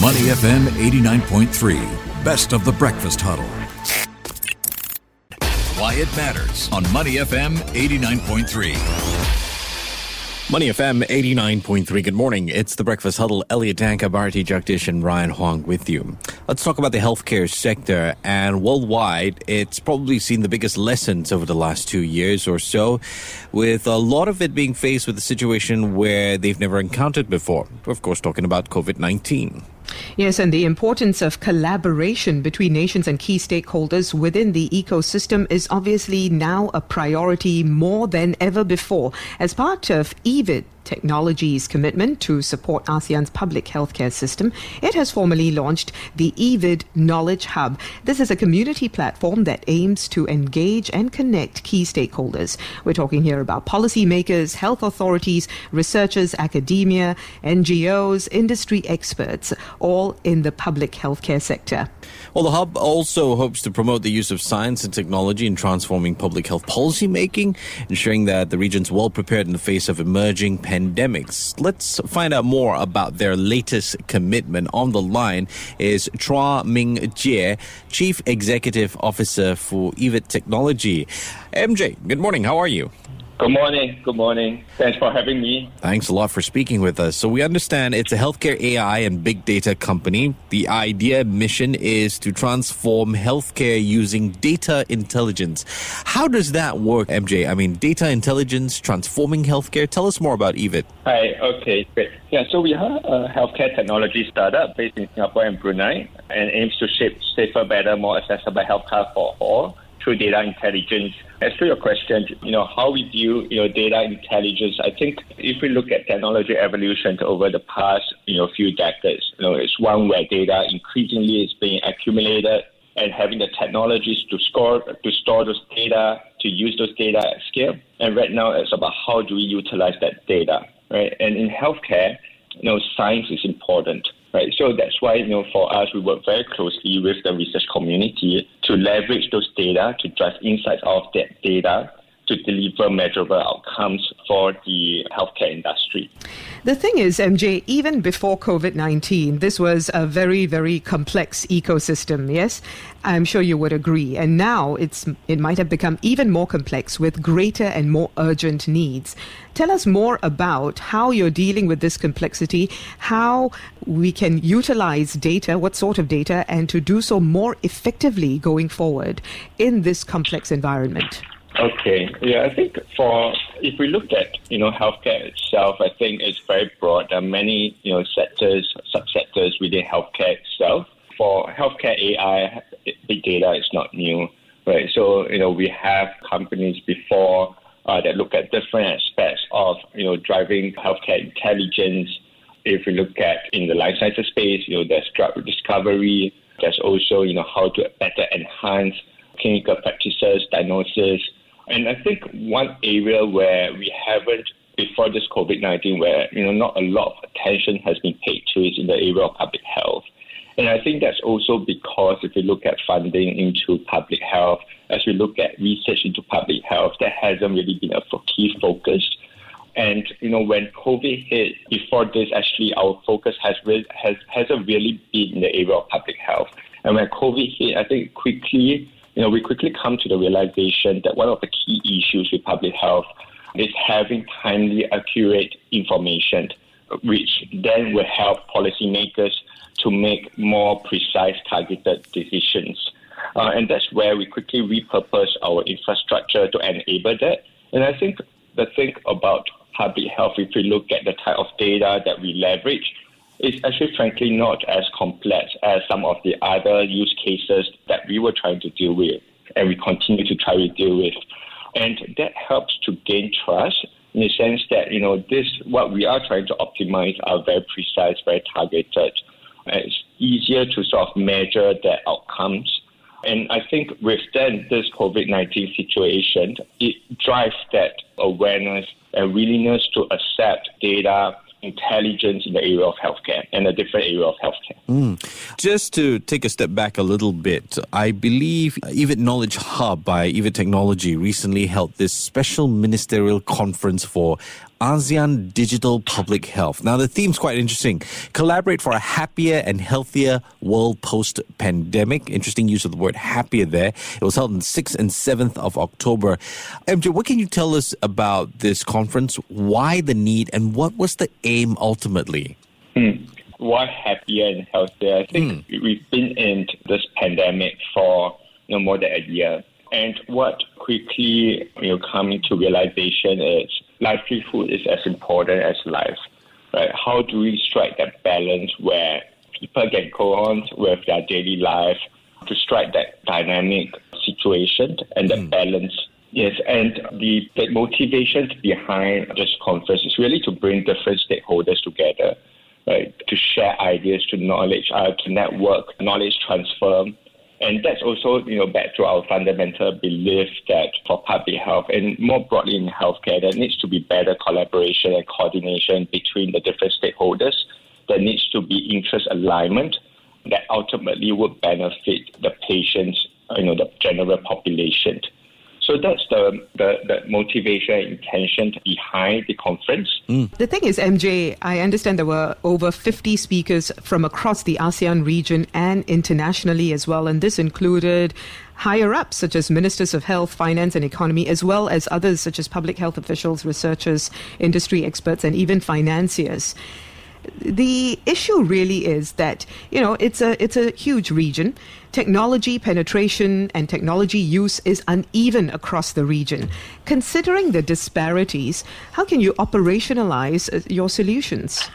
Money FM 89.3, best of the breakfast huddle. Why it matters on Money FM 89.3. Money FM 89.3. Good morning. It's the Breakfast Huddle. Elliot Danker, Bharati Jagdish, and Ryan Huang with you. Let's talk about the healthcare sector. And worldwide, it's probably seen the biggest lessons over the last two years or so, with a lot of it being faced with a situation where they've never encountered before. Of course, talking about COVID 19. Yes, and the importance of collaboration between nations and key stakeholders within the ecosystem is obviously now a priority more than ever before. As part of EVYD, Technology's commitment to support ASEAN's public healthcare system, it has formally launched the EVYD Knowledge Hub. This is a community platform that aims to engage and connect key stakeholders. We're talking here about policymakers, health authorities, researchers, academia, NGOs, industry experts, all in the public healthcare sector. Well, the hub also hopes to promote the use of science and technology in transforming public health policy making, ensuring that the region's well prepared in the face of emerging pandemics. Let's find out more about their latest commitment. On the line is Chua Ming Jie, Chief Executive Officer for EVYD Technology. MJ, good morning. How are you? Good morning. Good morning. Thanks for having me. Thanks a lot for speaking with us. So, we understand it's a healthcare AI and big data company. The idea mission is to transform healthcare using data intelligence. How does that work, MJ? I mean, data intelligence transforming healthcare. Tell us more about EVYD. Hi. Okay. Great. Yeah. So, we are a healthcare technology startup based in Singapore and Brunei and aims to shape safer, better, more accessible healthcare for all through data intelligence. As to your question, you know, how we view, you know, data intelligence, I think if we look at technology evolution over the past, you know, few decades, you know, it's one where data increasingly is being accumulated and having the technologies to store to store those data, to use those data at scale. And right now it's about how do we utilize that data, right? And in healthcare, you know, science is important right? So that's why, you know, for us, we work very closely with the research community to leverage those data to drive insights out of that data to deliver measurable outcomes for the healthcare industry. The thing is, MJ, even before COVID 19, this was a very, very complex ecosystem, yes? I'm sure you would agree. And now it's, it might have become even more complex with greater and more urgent needs. Tell us more about how you're dealing with this complexity, how we can utilize data, what sort of data, and to do so more effectively going forward in this complex environment. Okay. Yeah, I think for if we look at you know healthcare itself, I think it's very broad. There are many you know sectors, subsectors within healthcare itself. For healthcare AI, big data is not new, right? So you know we have companies before uh, that look at different aspects of you know driving healthcare intelligence. If we look at in the life sciences space, you know there's drug discovery. There's also you know how to better enhance clinical practices, diagnosis and I think one area where we haven't before this COVID nineteen, where you know not a lot of attention has been paid to, is in the area of public health. And I think that's also because if we look at funding into public health, as we look at research into public health, that hasn't really been a key focus. And you know, when COVID hit, before this, actually, our focus has really, has hasn't really been in the area of public health. And when COVID hit, I think quickly you know, we quickly come to the realization that one of the key issues with public health is having timely, accurate information, which then will help policymakers to make more precise, targeted decisions. Uh, and that's where we quickly repurpose our infrastructure to enable that. And I think the thing about public health, if we look at the type of data that we leverage, is actually frankly not as complex as some of the other use cases that we were trying to deal with and we continue to try to deal with. And that helps to gain trust in the sense that, you know, this what we are trying to optimize are very precise, very targeted. It's easier to sort of measure the outcomes. And I think with then this COVID 19 situation, it drives that awareness and willingness to accept data intelligence in the area of healthcare and a different area of healthcare. Mm. Just to take a step back a little bit, I believe EVYD Knowledge Hub by EVYD Technology recently held this special ministerial conference for ASEAN Digital Public Health. Now, the theme's quite interesting. Collaborate for a happier and healthier world post pandemic. Interesting use of the word happier there. It was held on 6th and 7th of October. MJ, what can you tell us about this conference? Why the need and what was the ultimately? Hmm. Why happier and healthier? I think hmm. we've been in this pandemic for you know, more than a year. And what quickly you know coming to realization is livelihood is as important as life. Right? How do we strike that balance where people can go on with their daily life to strike that dynamic situation and the mm. balance Yes, and the, the motivations behind this conference is really to bring different stakeholders together, right? To share ideas, to knowledge, uh, to network, knowledge transfer, and that's also, you know, back to our fundamental belief that for public health and more broadly in healthcare, there needs to be better collaboration and coordination between the different stakeholders. There needs to be interest alignment that ultimately would benefit the patients, you know, the general population. So that's the, the, the motivation intention behind the conference. Mm. The thing is, MJ, I understand there were over 50 speakers from across the ASEAN region and internationally as well, and this included higher ups such as ministers of health, finance, and economy, as well as others such as public health officials, researchers, industry experts, and even financiers the issue really is that you know it's a it's a huge region. Technology penetration and technology use is uneven across the region. Considering the disparities, how can you operationalize uh, your solutions?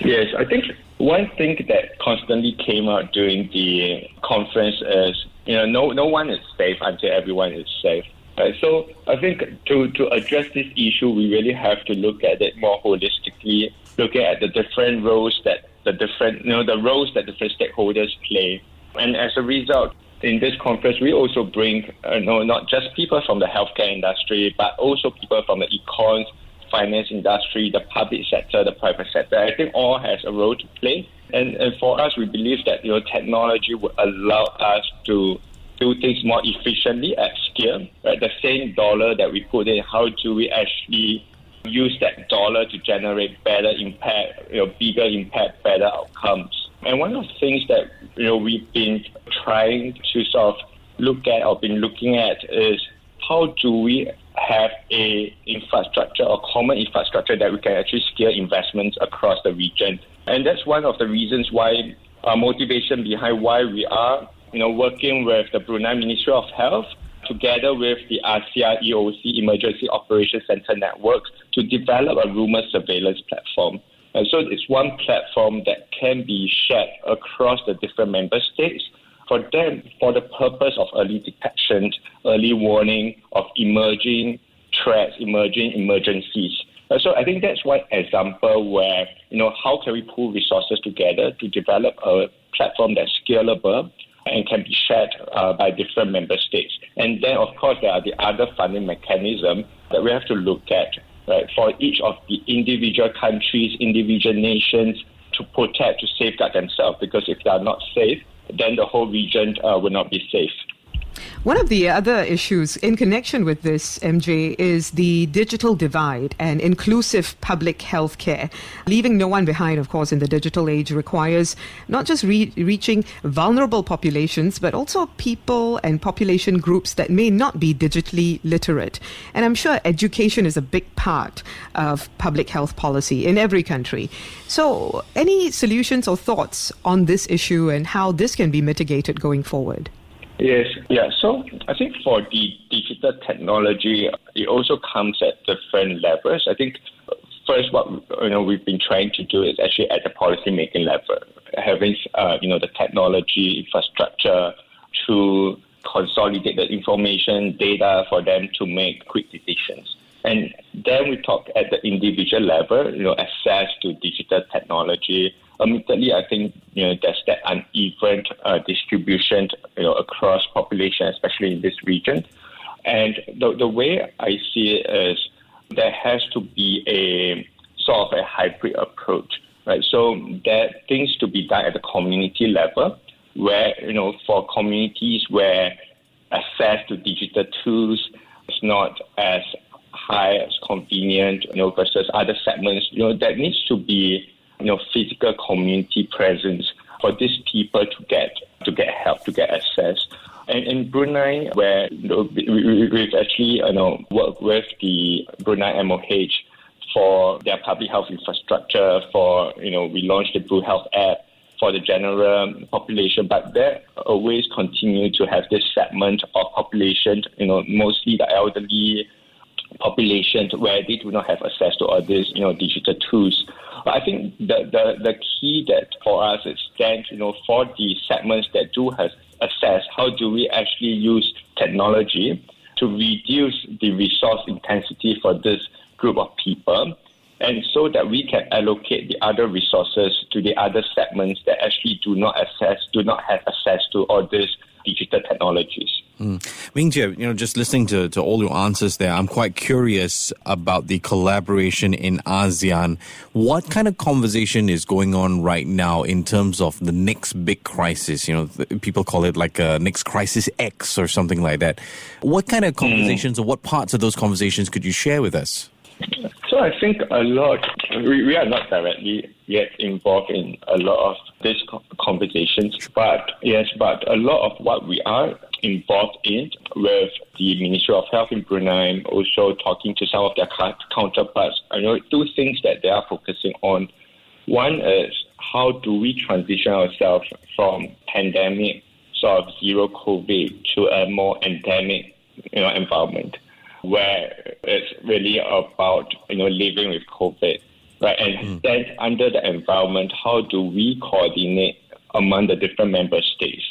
Yes, I think one thing that constantly came out during the conference is you know no no one is safe until everyone is safe. Right? So I think to, to address this issue, we really have to look at it more holistically looking at the different roles that the different, you know, the roles that different stakeholders play. And as a result, in this conference, we also bring, uh, you know, not just people from the healthcare industry, but also people from the econs, finance industry, the public sector, the private sector. I think all has a role to play. And, and for us, we believe that, you know, technology will allow us to do things more efficiently at scale. Right? The same dollar that we put in, how do we actually use that dollar to generate better impact, you know, bigger impact, better outcomes. And one of the things that you know we've been trying to sort of look at or been looking at is how do we have a infrastructure or common infrastructure that we can actually scale investments across the region. And that's one of the reasons why our motivation behind why we are, you know, working with the Brunei Ministry of Health together with the ASEAN EOC Emergency Operations Center Network to develop a rumor surveillance platform. And so it's one platform that can be shared across the different member states for them for the purpose of early detection, early warning of emerging threats, emerging emergencies. And so I think that's one example where, you know, how can we pool resources together to develop a platform that's scalable and can be shared uh, by different member states. And then, of course, there are the other funding mechanisms that we have to look at right, for each of the individual countries, individual nations to protect, to safeguard themselves. Because if they are not safe, then the whole region uh, will not be safe. One of the other issues in connection with this, MJ, is the digital divide and inclusive public health care. Leaving no one behind, of course, in the digital age requires not just re- reaching vulnerable populations, but also people and population groups that may not be digitally literate. And I'm sure education is a big part of public health policy in every country. So, any solutions or thoughts on this issue and how this can be mitigated going forward? Yes, yeah. So I think for the digital technology, it also comes at different levels. I think first, what you know we've been trying to do is actually at the policy making level, having uh, you know the technology infrastructure to consolidate the information data for them to make quick decisions. And then we talk at the individual level, you know, access to digital technology, admittedly, I think you know there's that uneven uh, distribution you know across population, especially in this region. And the the way I see it is there has to be a sort of a hybrid approach, right? So there things to be done at the community level, where you know for communities where access to digital tools is not as high, as convenient, you know, versus other segments, you know, that needs to be, you know, physical community presence for these people to get to get help, to get access. And in Brunei, where you know, we, we've actually you know worked with the Brunei MOH for their public health infrastructure. For you know, we launched the Bru Health app for the general population, but they always continue to have this segment of population, you know, mostly the elderly population where they do not have access to all these, you know, digital tools. I think the, the, the key that for us is you know, for the segments that do have access, how do we actually use technology to reduce the resource intensity for this group of people and so that we can allocate the other resources to the other segments that actually do not access, do not have access to all these digital technologies. Mm. Mingjie, you know, just listening to, to all your answers there, I'm quite curious about the collaboration in ASEAN. What kind of conversation is going on right now in terms of the next big crisis? You know, people call it like a next crisis X or something like that. What kind of hmm. conversations mm. or what parts of those conversations could you share with us? So I think a lot, we, we are not directly yet involved in a lot of these conversations, but yes, but a lot of what we are involved in with the Ministry of Health in Brunei, also talking to some of their counterparts. I know two things that they are focusing on. One is how do we transition ourselves from pandemic, sort of zero COVID, to a more endemic you know, environment where it's really about you know living with COVID, right? And mm. then under the environment, how do we coordinate among the different member states?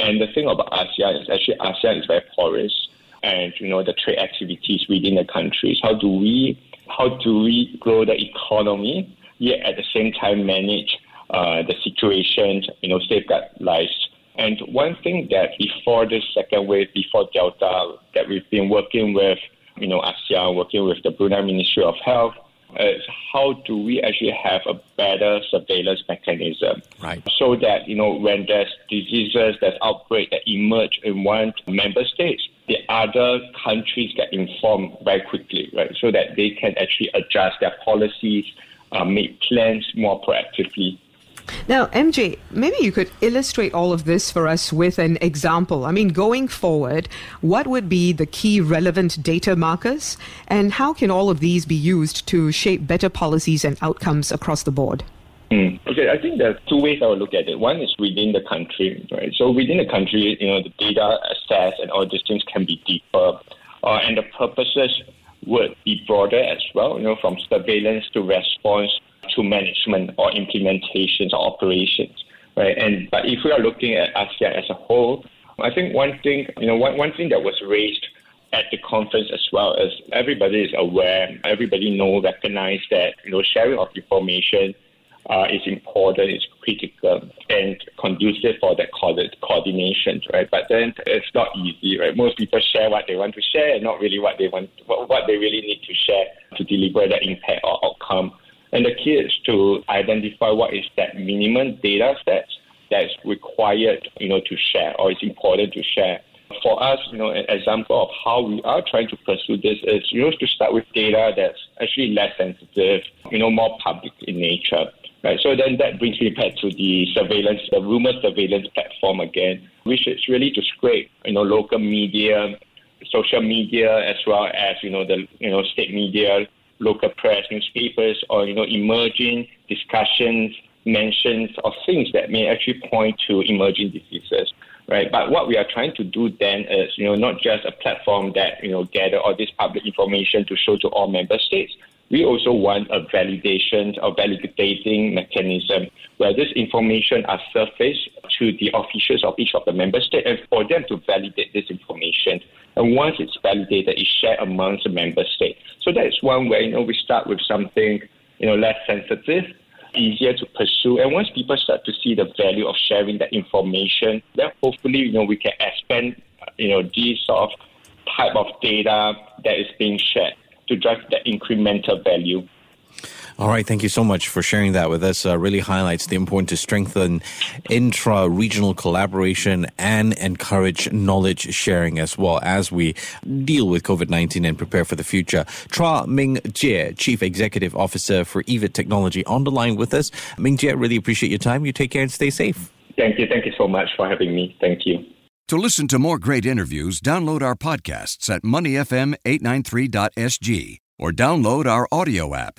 And the thing about ASEAN is actually ASEAN is very porous, and you know the trade activities within the countries. How do we how do we grow the economy yet at the same time manage uh, the situation, you know, safeguard lives and one thing that before this second wave, before Delta, that we've been working with, you know, ASEAN, working with the Brunei Ministry of Health, is how do we actually have a better surveillance mechanism? Right. So that, you know, when there's diseases, there's outbreak that emerge in one member state, the other countries get informed very quickly, right? So that they can actually adjust their policies, uh, make plans more proactively. Now, MJ, maybe you could illustrate all of this for us with an example. I mean, going forward, what would be the key relevant data markers, and how can all of these be used to shape better policies and outcomes across the board? Mm. Okay, I think there are two ways I would look at it. One is within the country, right? So within the country, you know, the data access and all these things can be deeper, uh, and the purposes would be broader as well. You know, from surveillance to response to management or implementations or operations, right? And but if we are looking at ASEAN as a whole, I think one thing, you know, one, one thing that was raised at the conference as well is everybody is aware, everybody know, recognize that, you know, sharing of information uh, is important, is critical, and conducive for that coordination, right? But then it's not easy, right? Most people share what they want to share, and not really what they want, what they really need to share to deliver the impact or outcome and the key is to identify what is that minimum data set that's required, you know, to share or is important to share. For us, you know, an example of how we are trying to pursue this is, you know, to start with data that's actually less sensitive, you know, more public in nature. Right. So then that brings me back to the surveillance, the rumor surveillance platform again, which is really to scrape, you know, local media, social media, as well as, you know, the, you know, state media, local press, newspapers, or you know, emerging discussions, mentions of things that may actually point to emerging diseases, right? But what we are trying to do then is, you know, not just a platform that you know gather all this public information to show to all member states. We also want a validation or validating mechanism where this information are surfaced to the officials of each of the member states and for them to validate this information. And once it's validated, it's shared amongst the member states. So that's one way, you know, we start with something, you know, less sensitive, easier to pursue. And once people start to see the value of sharing that information, then hopefully, you know, we can expand, you know, these sort of type of data that is being shared to drive the incremental value All right, thank you so much for sharing that with us. Uh, really highlights the importance to strengthen intra regional collaboration and encourage knowledge sharing as well as we deal with COVID 19 and prepare for the future. Chua Ming Jie, Chief Executive Officer for EVYD Technology, on the line with us. Ming Jie, really appreciate your time. You take care and stay safe. Thank you. Thank you so much for having me. Thank you. To listen to more great interviews, download our podcasts at moneyfm893.sg or download our audio app.